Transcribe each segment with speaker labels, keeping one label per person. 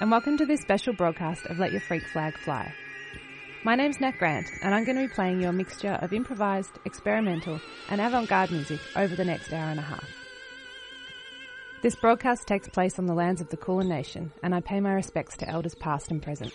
Speaker 1: and welcome to this special broadcast of Let Your Freak Flag Fly. My name's Nat Grant, and I'm going to be playing you a mixture of improvised, experimental, and avant-garde music over the next hour and a half. This broadcast takes place on the lands of the Kulin Nation, and I pay my respects to elders past and present.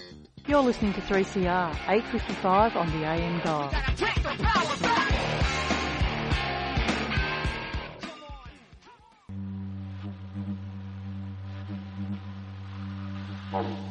Speaker 2: You're listening to 3CR, 855 on the AM dial. Oh.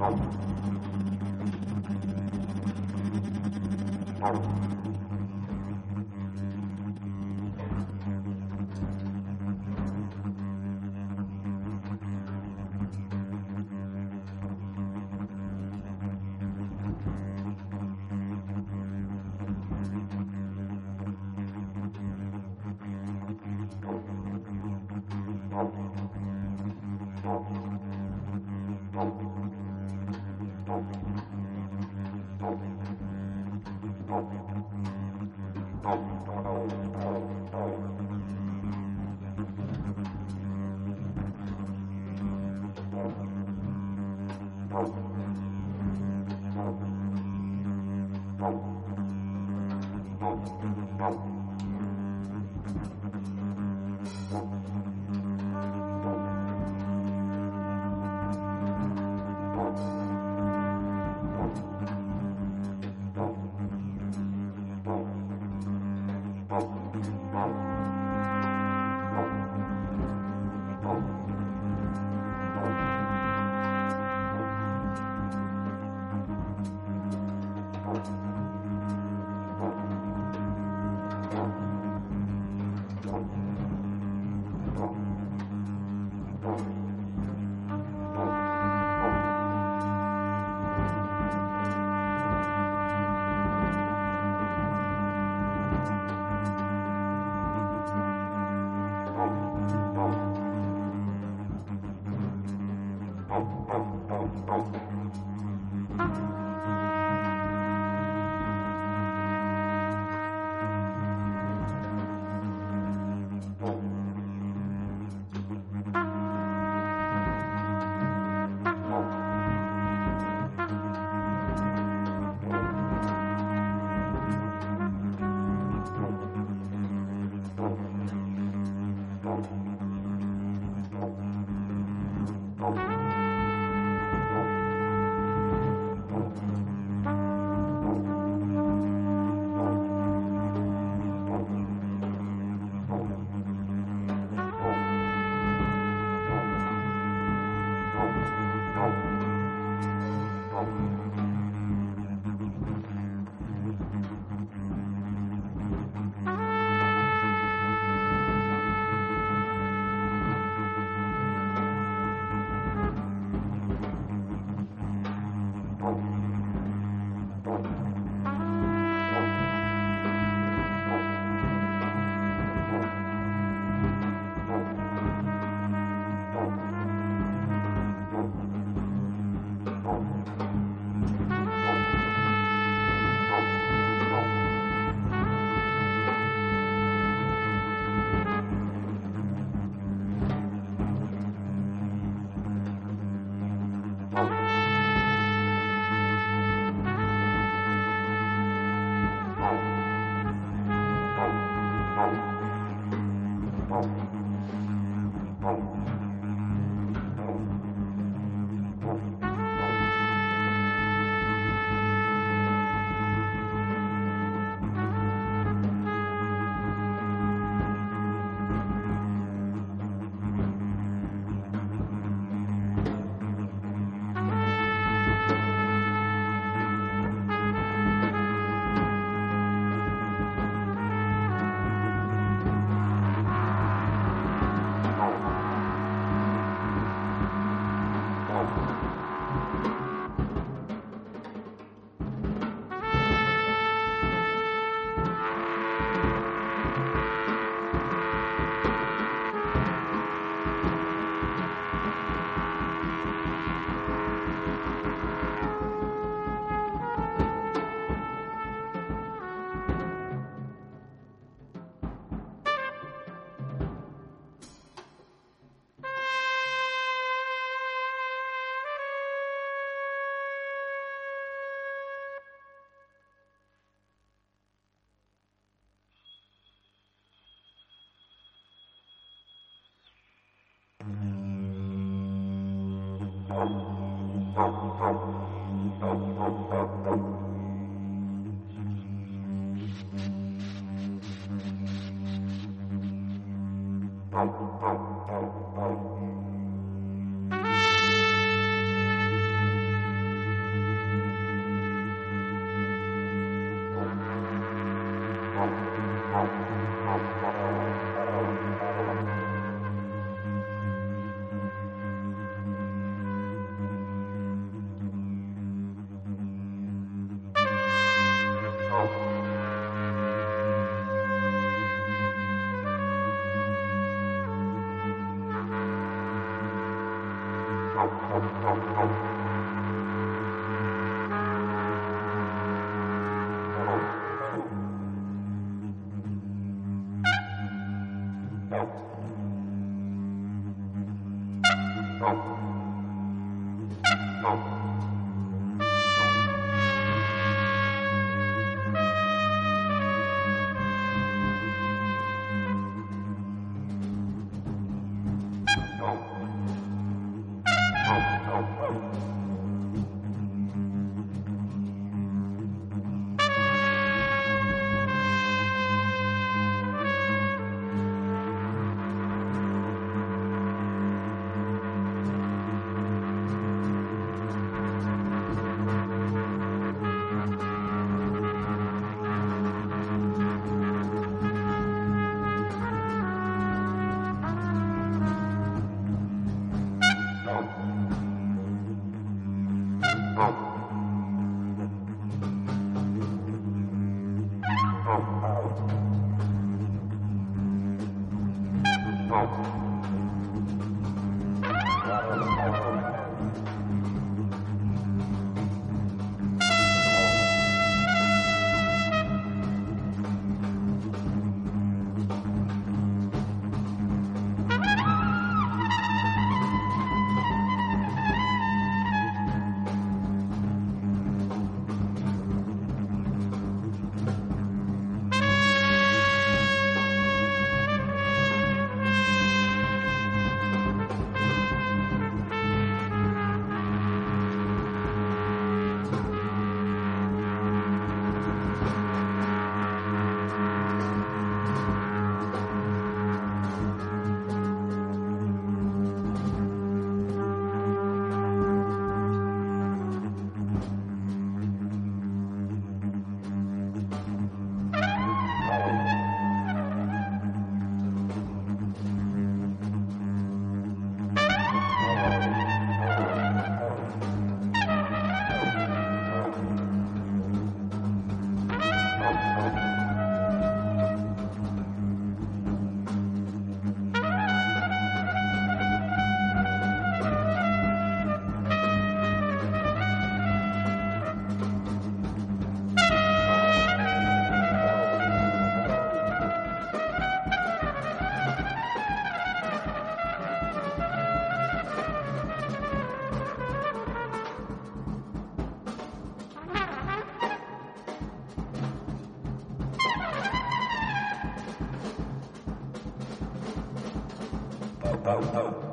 Speaker 2: Oh.
Speaker 3: Thank you. Thank you.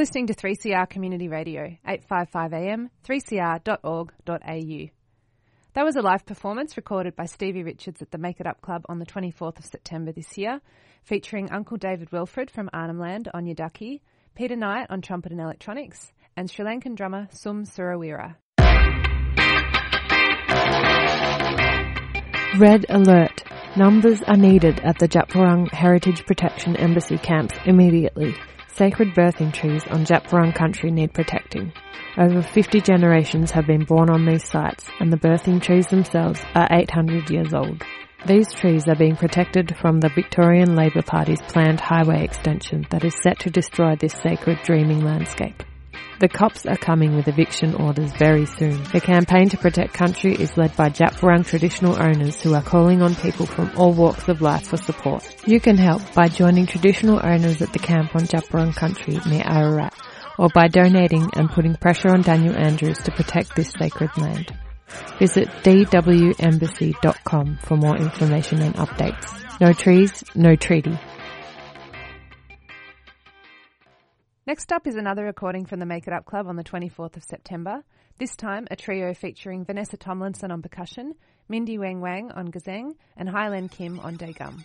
Speaker 1: Listening to 3CR Community Radio, 855 AM, 3cr.org.au. That was a live performance recorded by Stevie Richards at the Make It Up Club on the 24th of September this year, featuring Uncle David Wilfred from Arnhem Land on Yidaki, Peter Knight on trumpet and electronics, and Sri Lankan drummer Sum Surawira.
Speaker 3: Red alert. Numbers are needed at the Djab Wurrung Heritage Protection Embassy camps immediately. Sacred birthing trees on Djab Wurrung country need protecting. Over 50 generations have been born on these sites, and the birthing trees themselves are 800 years old. These trees are being protected from the Victorian Labor Party's planned highway extension that is set to destroy this sacred dreaming landscape. The cops are coming with eviction orders very soon. The campaign to protect country is led by Djab Wurrung traditional owners who are calling on people from all walks of life for support. You can help by joining traditional owners at the camp on Djab Wurrung country near Ararat or by donating and putting pressure on Daniel Andrews to protect this sacred land. Visit dwembassy.com for more information and updates. No trees, no treaty.
Speaker 1: Next up is another recording from the Make It Up Club on the 24th of September. This time, a trio featuring Vanessa Tomlinson on percussion, Mindy Meng Wang on guzheng, and Hyelim Kim on daegum.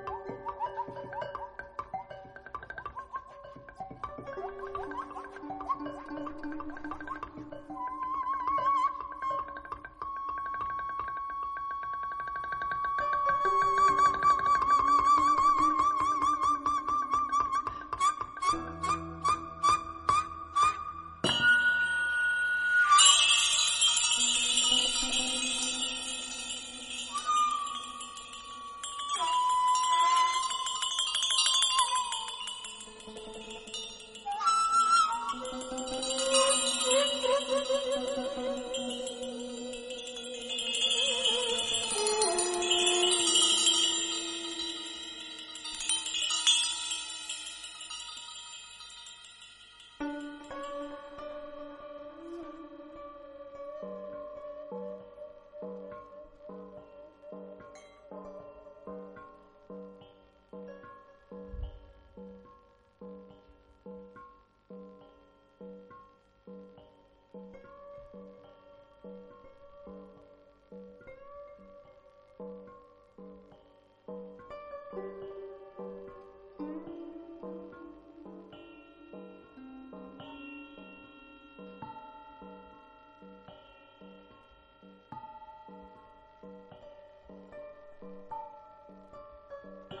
Speaker 1: Thank you.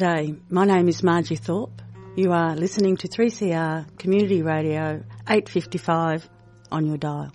Speaker 4: G'day, my name is Margie Thorpe. You are listening to 3CR Community Radio 855 on your dial.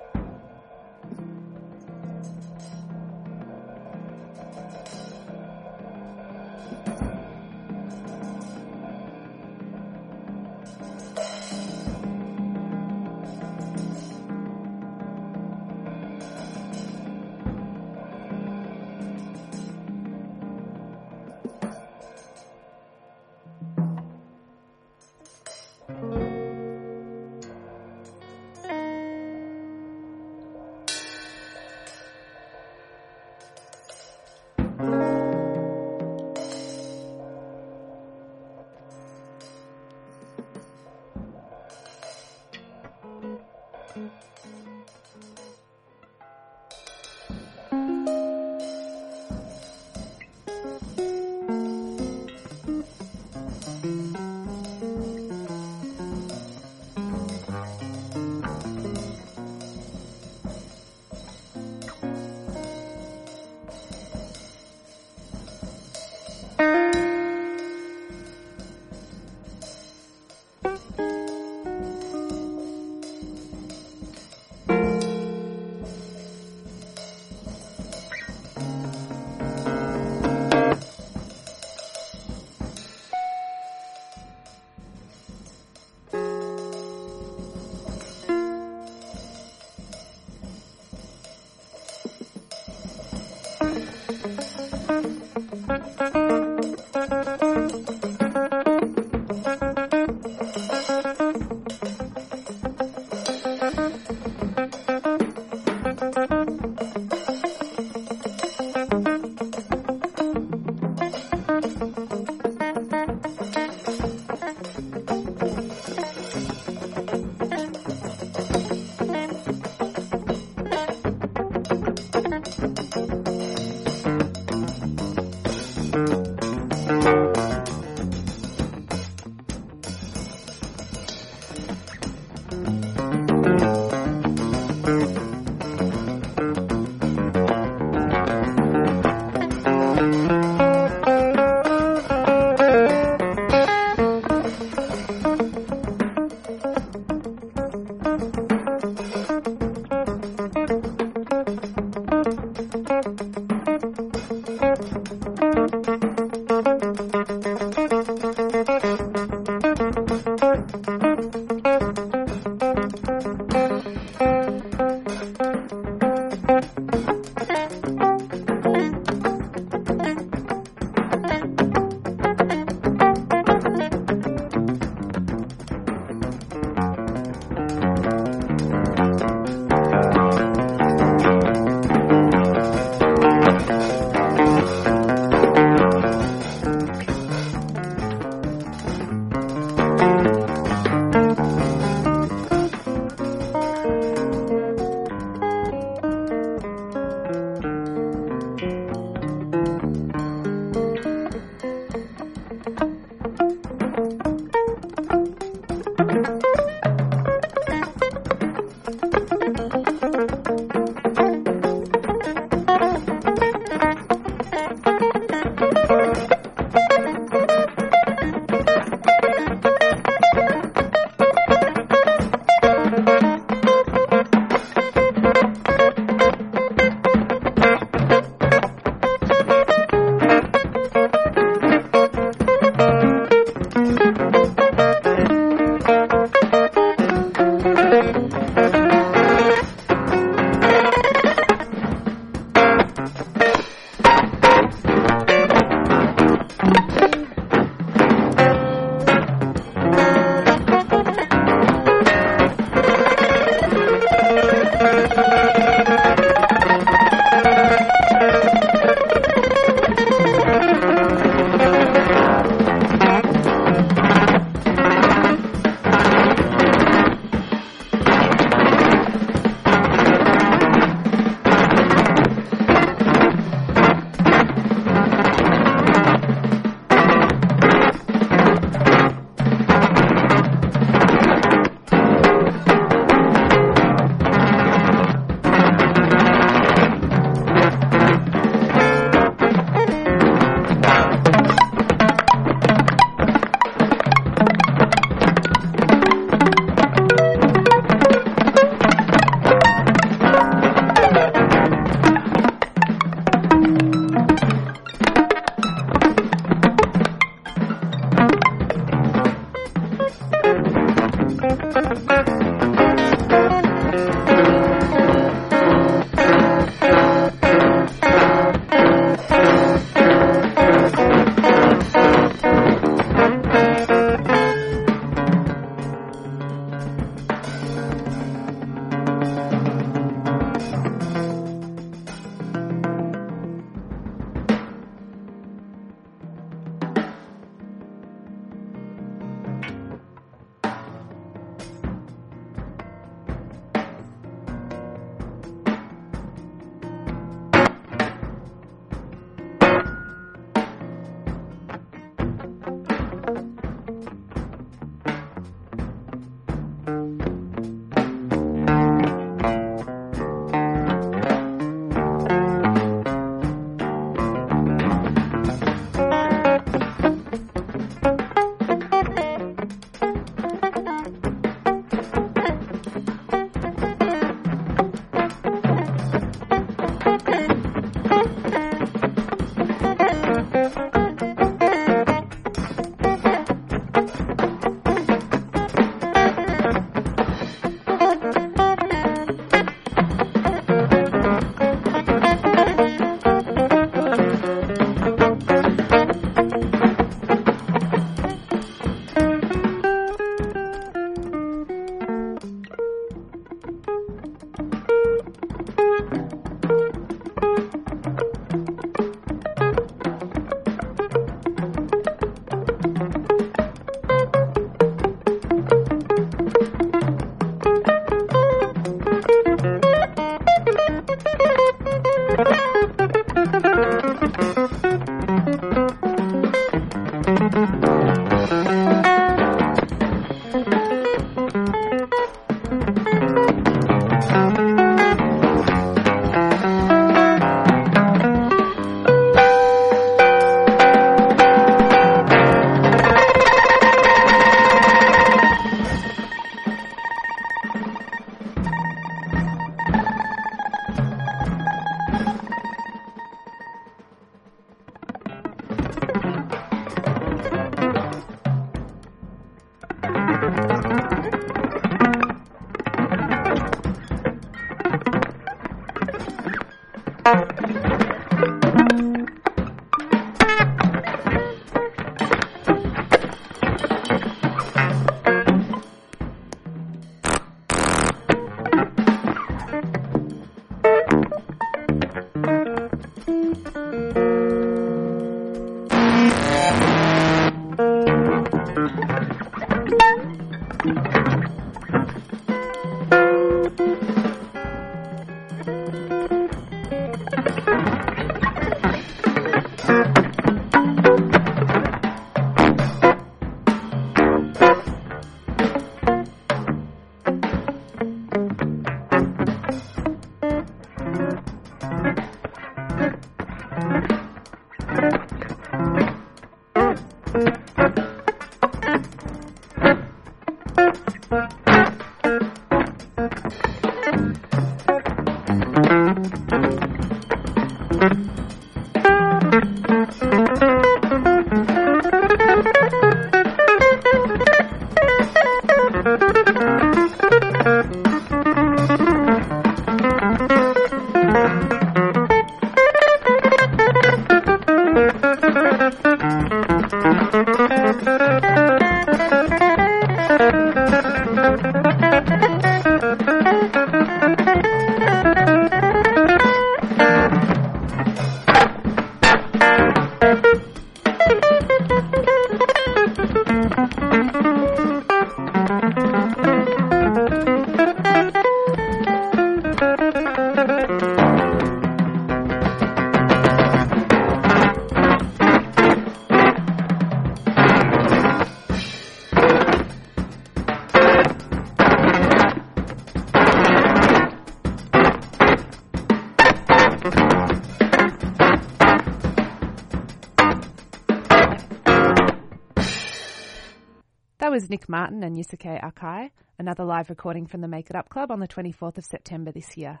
Speaker 1: Was Nick Martin and Yusuke Akai, another live recording from the Make It Up Club on the 24th of September this year.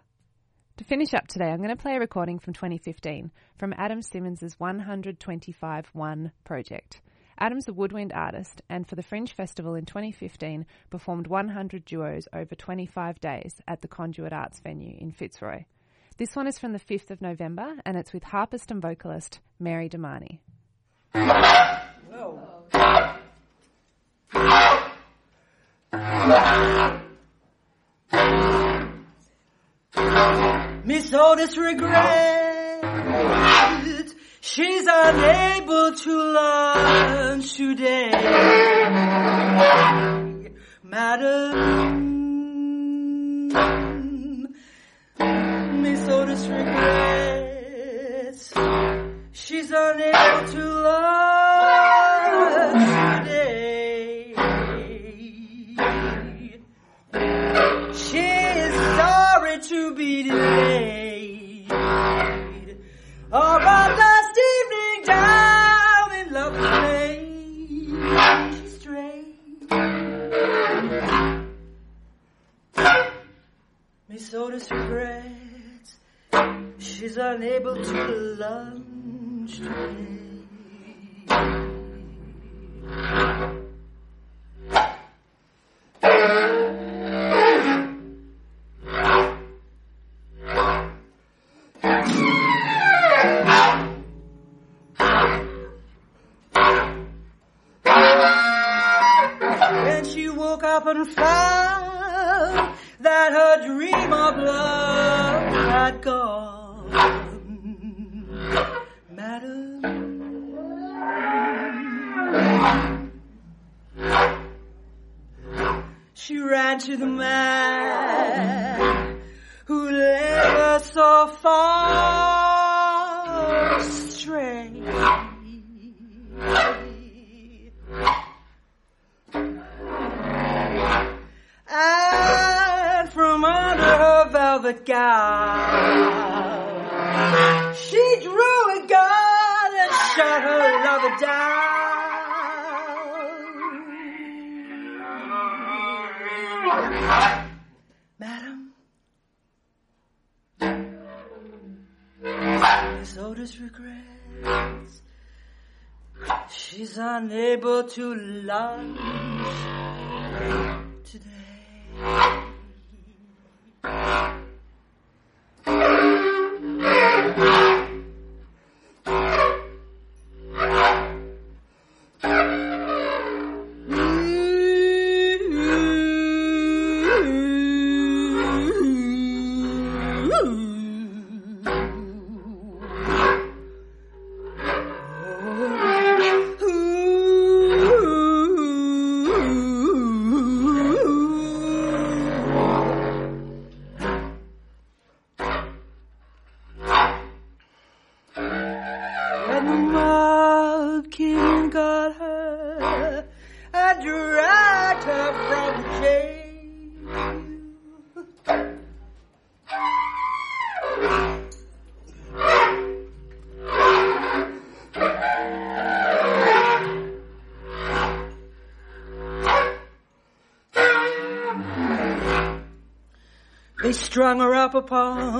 Speaker 1: To finish up today, I'm going to play a recording from 2015 from Adam Simmons' 125 1 project. Adam's a woodwind artist and for the Fringe Festival in 2015 performed 100 duos over 25 days at the Conduit Arts venue in Fitzroy. This one is from the 5th of November and it's with harpist and vocalist Mary Doumany.
Speaker 5: Miss Otis regrets she's unable to lunch today. Madam, Miss Otis regrets she's unable to lunch Our last evening down in she strayed. Miss Otis regrets she's unable to lunch today. Woke Miss Otis regrets she's unable to lunch today. Strung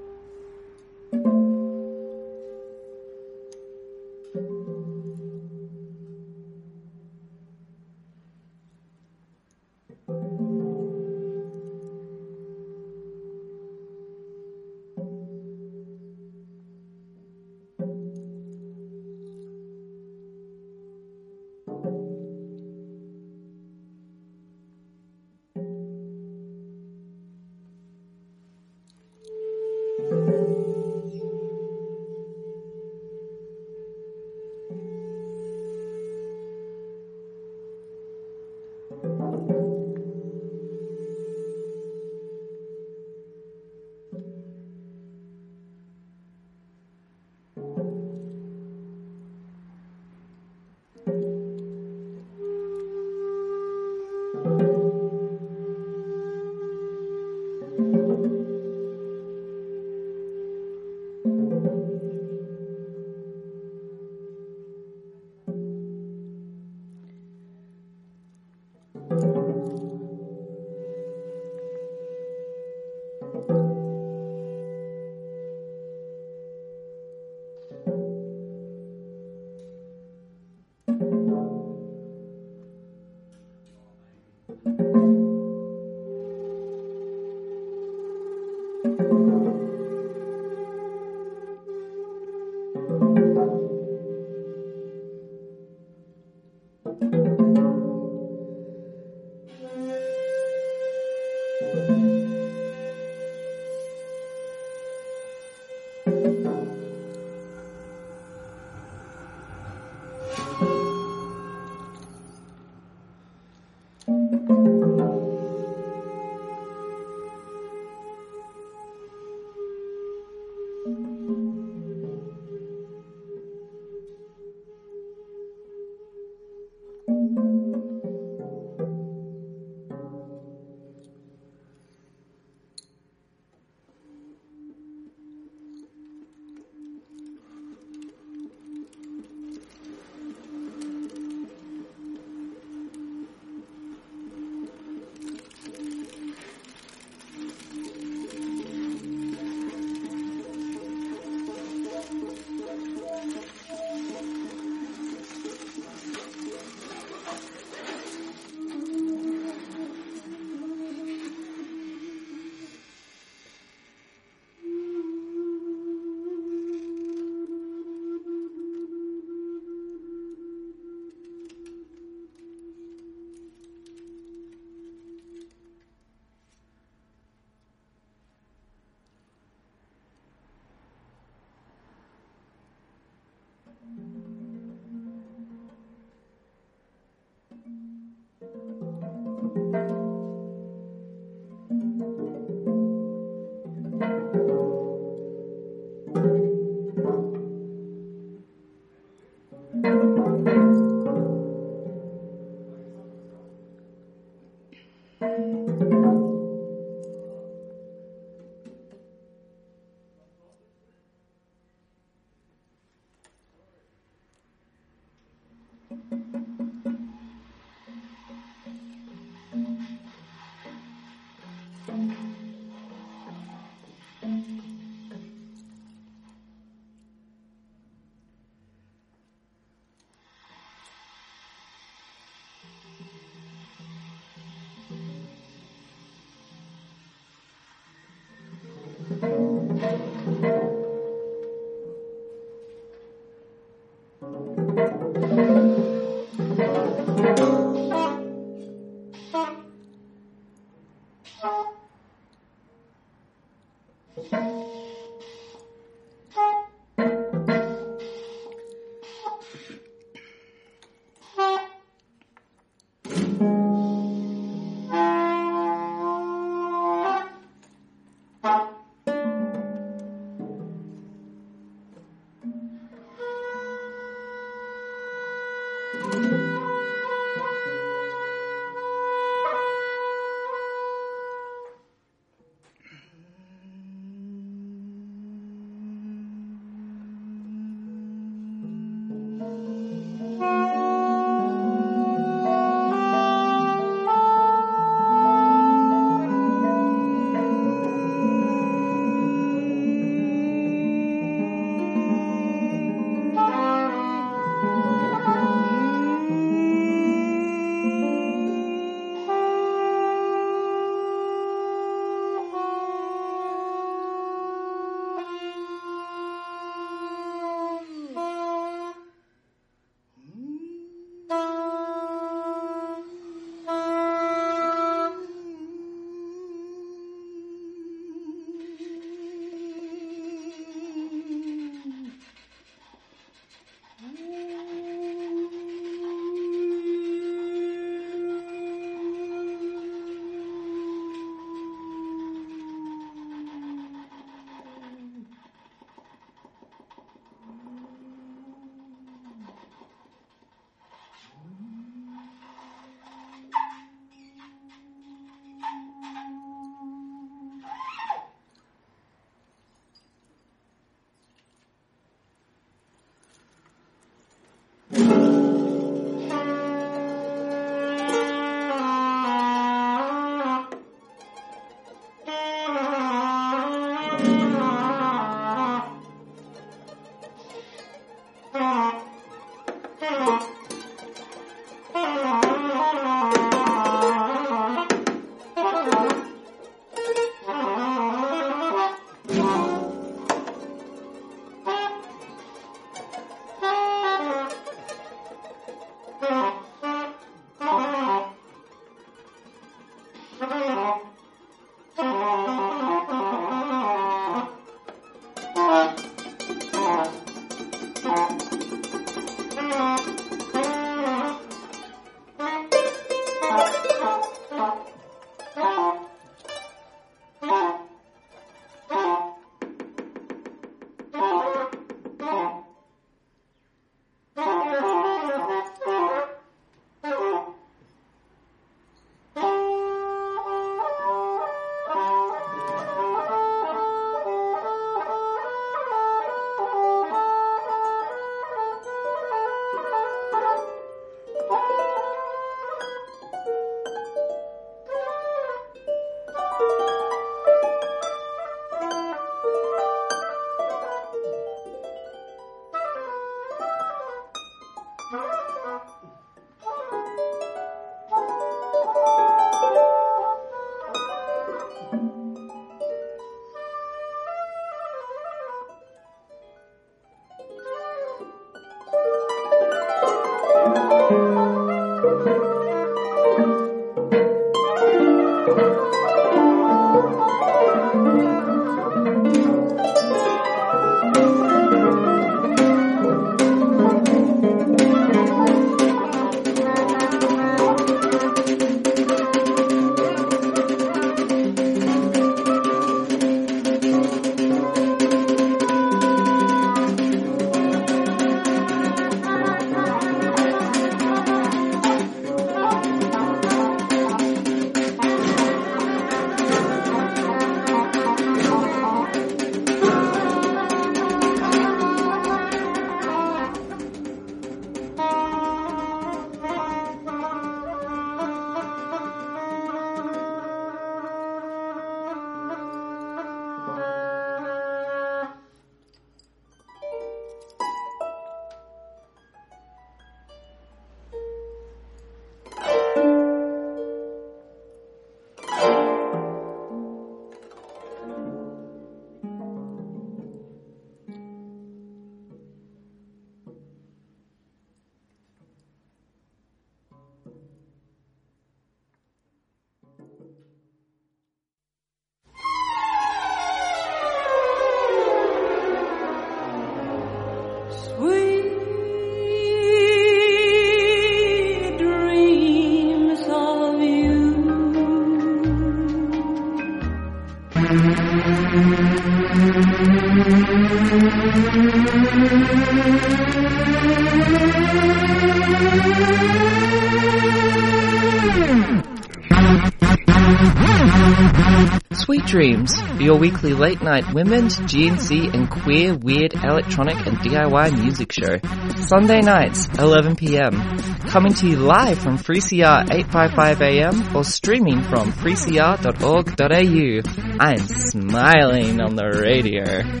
Speaker 6: your weekly late night women's, GNC and queer, weird, electronic and DIY music show. Sunday nights, 11pm. Coming to you live from 3CR 855am or streaming from 3cr.org.au. I'm smiling on the radio.